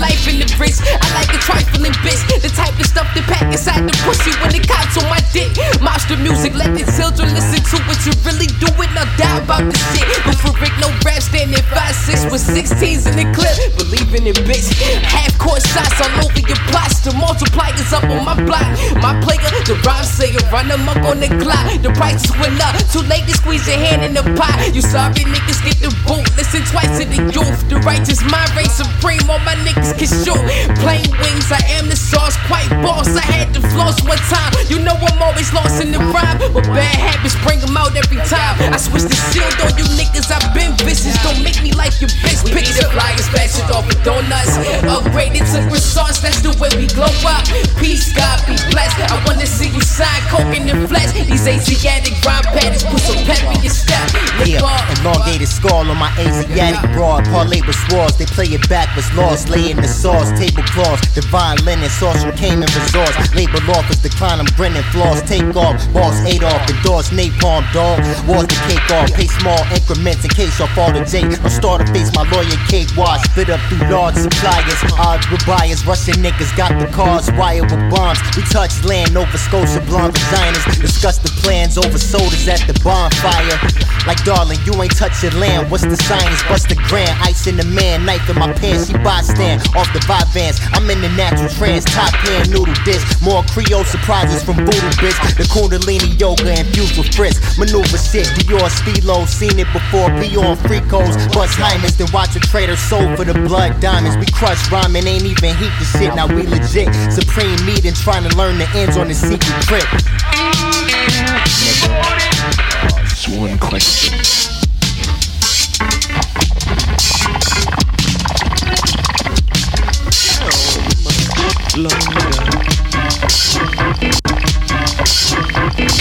life in the bricks. I like a trifling bitch, the type of stuff they pack inside the pussy when the cops on my Monster music, let the children listen to it. You really do it, now die about the shit. But for Rick, no rap standing 5'6 with 16s in the clip. Believing in bitch. Half court shots all over your plots. The multipliers up on my block. My player, the rhyme sayer, run them up on the clock. The prices went up. Too late to squeeze your hand in the pot. You sorry niggas get the boot. Listen twice to the youth. The righteous mind reign supreme. All my niggas can shoot. Plain wings, I am the sauce. Quite boss. I had floss one time. You know I'm always lost in the rhyme. But bad habits bring them out every time. I switch the shield on you niggas. I've been vicious. Don't make me like your bitch. Picture the flyers, it off with donuts. Upgraded to resource, that's the way we glow up. Peace, God be blessed. I wanna see you sign coke in the flesh. These Asiatic rhyme patterns put some pep in your step. Elongated skull on my Asiatic broad. Parlay with swords, they play it backwards. Lost, lay in the sauce, tablecloths. Divine linen, sauce from Cayman resorts. Label off is decline, I'm grinning. Flaws take off. Boss Adolf, endorse napalm, dog. Wars the cake off. Pay small increments in case y'all fall to. I'm starting to face my lawyer cake wash. Spit up through large suppliers. Odds with buyers. Russian niggas got the cars wired with bombs. We touch land over Scotia blonde designers. Discuss the plans over sodas at the bonfire. Like, darling, you ain't touching land. What's the science? Bust the grand. Ice in the man. Knife in my pants. She box stand. Off the vibe vans. I'm in the natural trance. Top pan noodle dish. More Creole surprises from Voodoo bitch. The Kundalini yoga infused with fritz. Maneuver shit. Dior Stilo. Seen it before. Be on freakos. Bust Hymens. Then watch a trader sold for the blood diamonds. We crush rhyming. Ain't even heat the shit. Now we legit. Supreme meeting. Trying to learn the ends on the secret trip. One question. London.